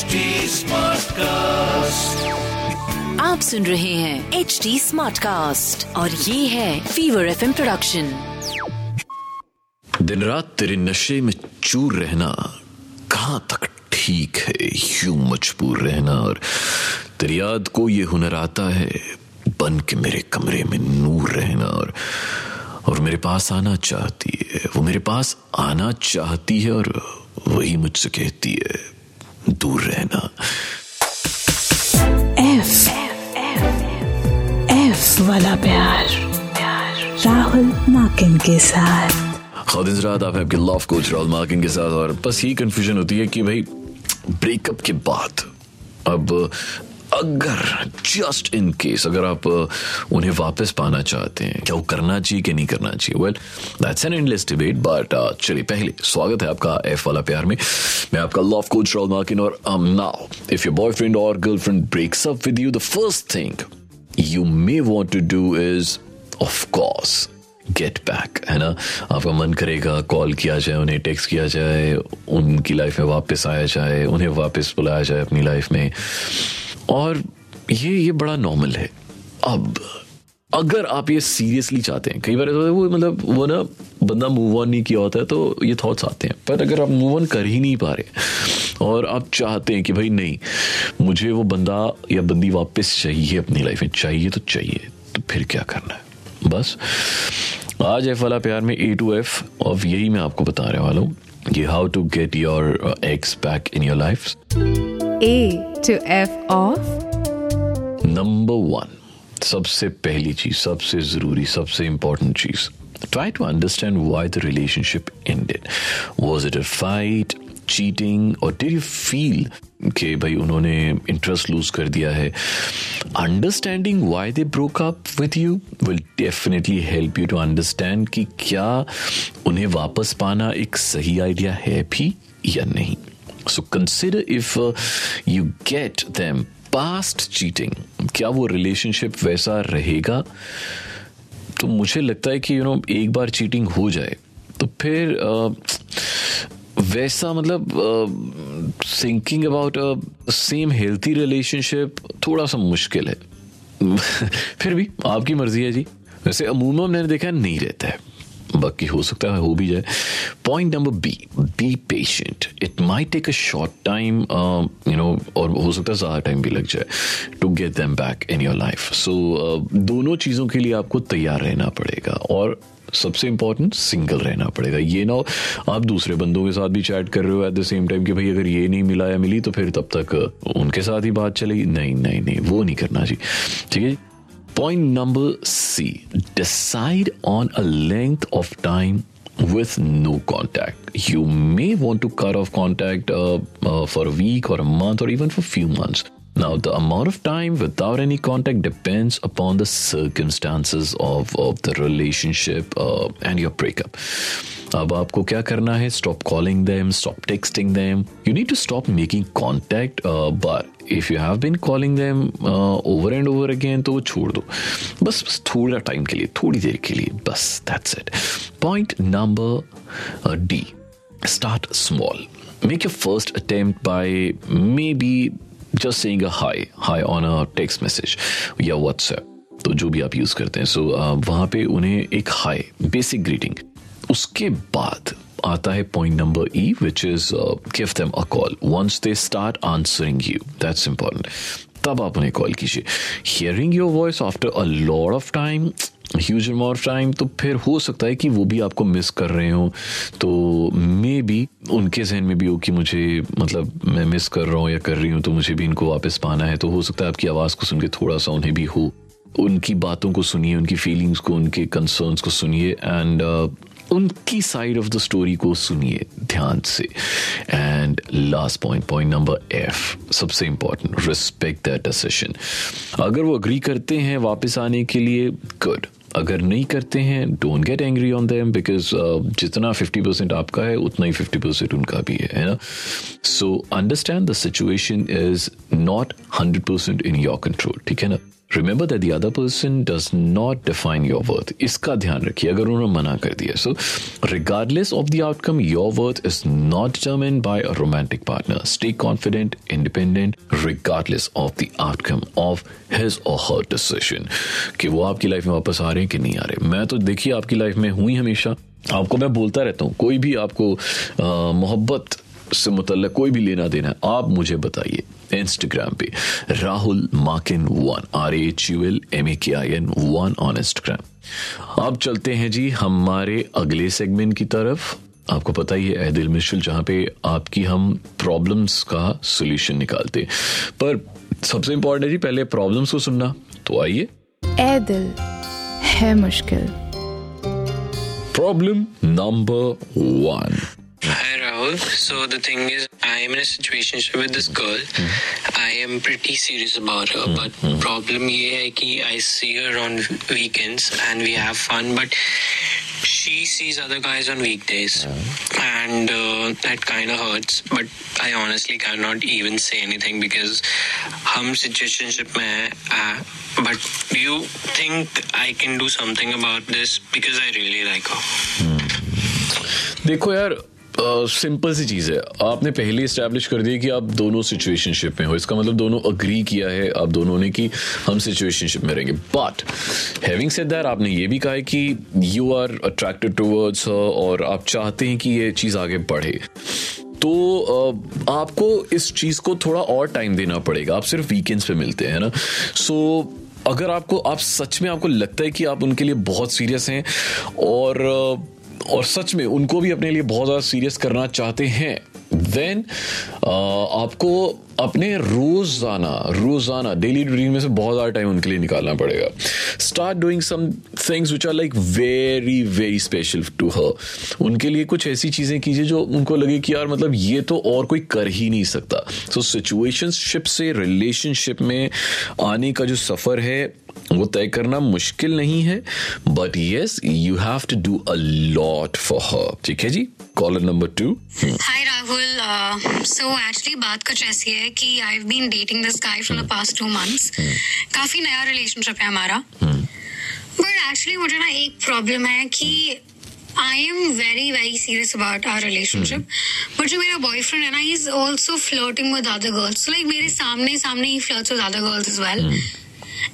HD Smartcast. आप सुन रहे हैं एच डी स्मार्ट कास्ट और ये है फीवर एफ़ प्रोडक्शन दिन रात तेरे नशे में चूर रहना कहाँ तक ठीक है यूँ मजबूर रहना? और तेरी याद को ये हुनर आता है बन के मेरे कमरे में नूर रहना। और और मेरे पास आना चाहती है वो मेरे पास आना चाहती है और वही मुझसे कहती है दूर रहना। एफ़ एफ़ वाला प्यार। राहुल माकिन के साथ। खादिन रात आप आपके लव कोच राहुल माकिन के साथ और बस ये कंफ्यूजन होती है कि भाई ब्रेकअप के बाद अब अगर जस्ट इन केस अगर आप उन्हें वापस पाना चाहते हैं, क्या वो करना चाहिए कि नहीं करना चाहिए? Well that's an endless debate but चलिए, पहले स्वागत है आपका एफ़ वाला प्यार में। मैं आपका लव कोच राहुल मार्किन और नाउ इफ़ योर बॉयफ्रेंड और girlfriend breaks up with you the first thing you may want to do is of course get back है ना? आपका मन करेगा कॉल किया जाए, उन्हें टेक्स्ट किया जाए, उनकी लाइफ में वापस आया जाए, उन्हें वापस बुलाया जाए अपनी लाइफ में। और ये ये बड़ा नॉर्मल है। अब, अगर आप ये सीरियसली चाहते हैं, कई बार ऐसा होता है, वो मतलब वो ना बंदा मूव ऑन नहीं किया होता है तो ये थॉट्स आते हैं। पर अगर आप मूव ऑन कर ही नहीं पा रहे, और आप चाहते हैं कि भाई नहीं, मुझे वो बंदा या बंदी वापस चाहिए अपनी लाइफ में, चाहिए तो चाहिए तो फिर क्या करना है? बस। आज एफ़ वाला प्यार में ए टू एफ़ और यही मैं आपको बताने वाला हूँ कि how to get your ex back in your life A to F of number one सबसे पहली चीज़ सबसे ज़रूरी सबसे important cheese. Try to understand why the relationship in was it a fight cheating और डिड यू फील कि भाई उन्होंने इंटरेस्ट लूज कर दिया है? Understanding why they broke up with you will definitely help you to understand कि क्या उन्हें वापस पाना एक सही आइडिया है भी या नहीं? So consider if you get them past cheating क्या वो रिलेशनशिप वैसा रहेगा? तो मुझे लगता है कि यू you नो know, एक बार चीटिंग हो जाए तो फिर अ, वैसा मतलब thinking about a same healthy relationship थोड़ा सा मुश्किल है। फिर भी आपकी मर्ज़ी है जी। वैसे अमूमन मैंने देखा नहीं रहता है। बाकी हो सकता है, हो भी जाए। Point number B be patient it may take a short time you know और हो सकता है ज़्यादा टाइम भी लग जाए to get them back in your life so दोनों चीज़ों के लिए आपको तैयार रहना पड़ेगा। और सबसे इंपॉर्टेंट सिंगल रहना पड़ेगा। ये ना आप दूसरे बंदों के साथ भी चैट कर रहे हो एट द सेम टाइम कि भाई अगर ये नहीं मिला या मिली तो फिर तब तक उनके साथ ही बात चलेगी। नहीं नहीं नहीं, वो नहीं करना जी। ठीक है? Point number C decide on a length of time with no contact you may want to cut off contact for week और मंथ और even for few months Now, the amount of time without any contact depends upon the circumstances of, of the relationship uh, and your breakup. अब आपको क्या करना है stop calling them stop texting them you need to stop making contact but if you have been calling them over and over again तो वो छोड़ दो बस बस थोड़ा टाइम के लिए थोड़ी देर के लिए बस that's it point number D start small. Make your first attempt by maybe just saying a hi hi on a text message या व्हाट्सएप तो जो भी आप यूज़ करते हैं सो so, वहाँ पे उन्हें एक हाई बेसिक ग्रीटिंग उसके बाद आता है point number E which is give them a call once they start answering you that's important तब आप उन्हें कॉल कीजिए। Hearing your voice after a lot of time huge amount of time तो फिर हो सकता है कि वो भी आपको मिस कर रहे हो। तो मे बी उनके जहन में भी हो कि मुझे मतलब मैं मिस कर रहा हूँ या कर रही हूँ तो मुझे भी इनको वापस पाना है। तो हो सकता है आपकी आवाज़ को सुन के थोड़ा सा उन्हें भी हो। उनकी बातों को सुनिए, उनकी फीलिंग्स को, उनके कंसर्न्स को सुनिए। एंड उनकी साइड ऑफ़ द स्टोरी को सुनिए ध्यान से। And last point point number F सबसे इंपॉर्टेंट रिस्पेक्ट दैट डिसीज़न अगर वो अग्री करते हैं वापस आने के लिए गुड अगर नहीं करते हैं don't get angry on them because जितना 50 परसेंट आपका है, उतना ही 50 परसेंट उनका भी है है ना? So understand the situation is not 100 percent in your control ठीक है ना? Remember that the other person does not define your worth इसका ध्यान रखिए, अगर उन्होंने मना कर दिया so regardless of the outcome your worth is not determine by a romantic partner stay confident independent regardless of the outcome of his और her decision कि वो आपकी लाइफ में वापस आ रहे हैं कि नहीं आ रहे मैं तो देखिए, आपकी लाइफ में हूँ ही हमेशा। आपको मैं बोलता रहता हूँ, कोई भी आपको मोहब्बत से मुतल कोई भी लेना देना आप मुझे बताइए। इंस्टाग्राम पे Rahul Makin one R H U L M A K I N one on Instagram अब चलते हैं जी हमारे अगले सेगमेंट की तरफ़। आपको पता ही है दिल मिशल जहाँ पे आपकी हम प्रॉब्लम्स का सोल्यूशन निकालते पर सबसे इंपॉर्टेंट है जी पहले प्रॉब्लम्स को सुनना। तो आइए। Ae Dil Hai Mushkil. Problem number one Hi Rahul. So the thing is, I am in a situation with this girl. I am pretty serious about her, but problem ये है कि I see her on weekends and we have fun, but she sees other guys on weekdays, and uh, that kind of hurts. But I honestly cannot even say anything because हम situationship में हैं. Uh, but do you think I can do something about this because I really like her? देखो यार simple सी चीज़ है। आपने पहले establish कर दिया कि आप दोनों सिचुएशनशिप में हो। इसका मतलब दोनों अग्री किया है आप दोनों ने कि हम सिचुएशनशिप में रहेंगे। बट हैविंग सेड दैट आपने ये भी कहा है कि यू आर अट्रैक्टेड टूवर्ड्स और आप चाहते हैं कि ये चीज़ आगे बढ़े। तो आपको इस चीज़ को थोड़ा और टाइम देना पड़ेगा। आप सिर्फ़ वीकेंड्स पे मिलते हैं ना? सो so, अगर आपको आप सच में आपको लगता है कि आप उनके लिए बहुत सीरियस हैं और और सच में उनको भी अपने लिए बहुत ज़्यादा सीरियस करना चाहते हैं। देन आपको अपने रोज़ाना रोज़ाना डेली रूटीन में से बहुत ज़्यादा टाइम उनके लिए निकालना पड़ेगा। Start doing some things which are like very very special to her उनके लिए कुछ ऐसी चीज़ें कीजिए जो उनको लगे कि यार मतलब ये तो और कोई कर ही नहीं सकता। सो सिचुएशनशिप से रिलेशनशिप में आने का जो सफ़र है वो तय करना मुश्किल नहीं है but yes you have to do a lot for her ठीक है जी? Caller number two hi Rahul so actually बात कुछ ऐसी है कि I have been dating this guy from the past two months काफ़ी नया रिलेशनशिप है हमारा. बट एक्चुअली मुझे ना एक प्रॉब्लम है कि I am very very serious about our relationship but जो मेरा बॉयफ्रेंड है ना ही is also flirting with other girls like मेरे सामने सामने ही flirts with other girls as well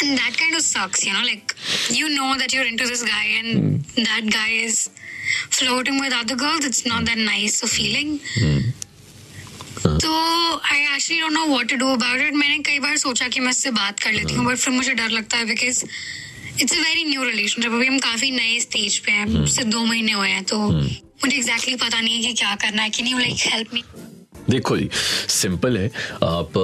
and that kind of sucks you know like you know that you're into this guy and mm. that guy is flirting with other girls. It's not that nice a feeling. Mm. तो I actually don't know what to do about it मैंने कई बार सोचा कि मैं इससे बात कर लेती हूँ बट फिर मुझे डर लगता है because it's a very new relationship अभी हम काफ़ी नए स्टेज पे हैं सिर्फ़ दो महीने हुए हैं तो मुझे एग्जैक्टली पता नहीं है कि क्या करना है. कि नहीं लाइक हेल्प मी देखो जी सिंपल है. आप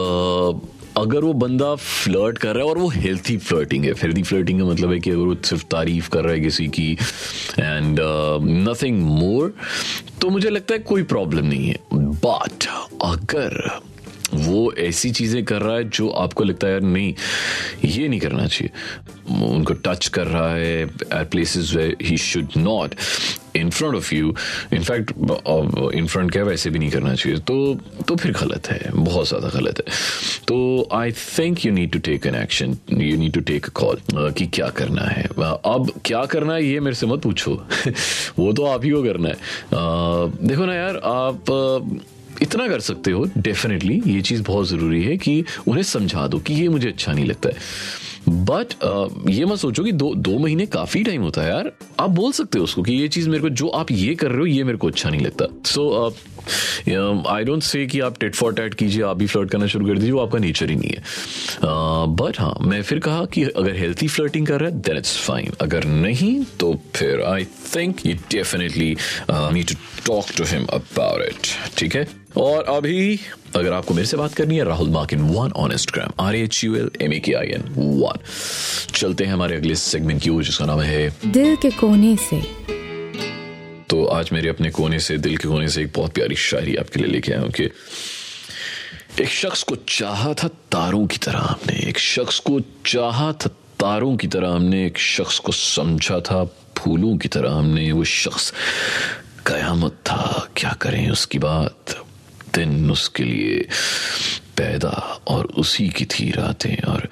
अगर वो बंदा फ्लर्ट कर रहा है और वो हेल्थी फ्लर्टिंग है हेल्थी फ्लर्टिंग का मतलब है कि अगर वो सिर्फ़ तारीफ़ कर रहा है किसी की एंड नथिंग मोर तो मुझे लगता है कोई प्रॉब्लम नहीं है। बट अगर वो ऐसी चीज़ें कर रहा है जो आपको लगता है यार नहीं ये नहीं करना चाहिए। उनको टच कर रहा है at places where he should not in front of you in fact in front क्या वैसे भी नहीं करना चाहिए। तो तो फिर गलत है बहुत ज़्यादा गलत है। तो I think you need to take an action you need to take a call कि क्या करना है। अब क्या करना है ये मेरे से मत पूछो। वो तो आप ही को करना है। अ, देखो ना यार आप अ, इतना कर सकते हो डेफिनेटली ये चीज़ बहुत ज़रूरी है कि उन्हें समझा दो कि ये मुझे अच्छा नहीं लगता है। बट ये मत सोचो कि दो दो महीने काफ़ी टाइम होता है यार। आप बोल सकते हो उसको कि ये चीज़ मेरे को जो आप ये कर रहे हो ये मेरे को अच्छा नहीं लगता। सो आई डोंट से कि आप टेट फॉर टैट कीजिए आप भी फ्लर्ट करना शुरू कर दीजिए वो आपका नेचर ही नहीं है। बट uh, हाँ मैं फिर कहा कि अगर हेल्थी फ्लर्टिंग कर रहा है देन इट्स फाइन अगर नहीं तो फिर I think you definitely need to talk to him about it ठीक है? और अभी अगर आपको मेरे से बात करनी है Rahul Makin one on Instagram R H U L M A K I N one चलते हैं हमारे अगले सेगमेंट की ओर जिसका नाम है दिल के कोने से। तो आज मेरे अपने कोने से दिल के कोने से एक बहुत प्यारी शायरी आपके लिए लेके आया हूँ कि एक शख्स को चाहा था तारों की तरह हमने एक शख्स को चाहा था तारों की तरह हमने एक शख्स को समझा था फूलों की तरह हमने वो शख्स कयामत था क्या करें उसकी बात? दिन उसके लिए पैदा और उसी की थी रातें और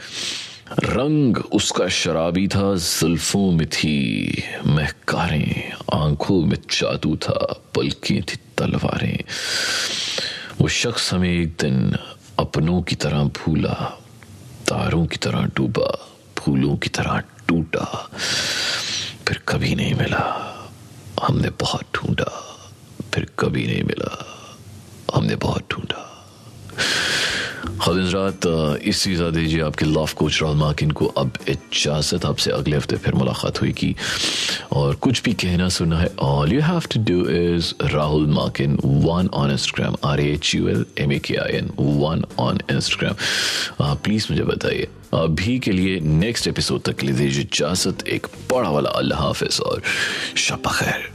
रंग उसका शराबी था, जुल्फों में थी, महकारें, आँखों में जादू था, पलकें थी, तलवारें। वो शख्स हमें एक दिन अपनों की तरह भूला, तारों की तरह डूबा, फूलों की तरह टूटा, फिर कभी नहीं मिला। हमने बहुत ढूंढा, फिर कभी नहीं मिला हमने बहुत ढूंढा रात इसी ज़्यादा दीजिए आपके लव कोच राहुल माकिन को। अब इजाज़त आपसे अगले हफ़्ते फिर मुलाकात हुई की और कुछ भी कहना सुना है all you have to do is Rahul Makin one on Instagram R H U L M A K I N one on Instagram please मुझे बताइए, अभी के लिए नेक्स्ट एपिसोड तक ले दीजिए इजाज़त, एक बड़ा वाला अल्लाह हाफिज और शब खैर।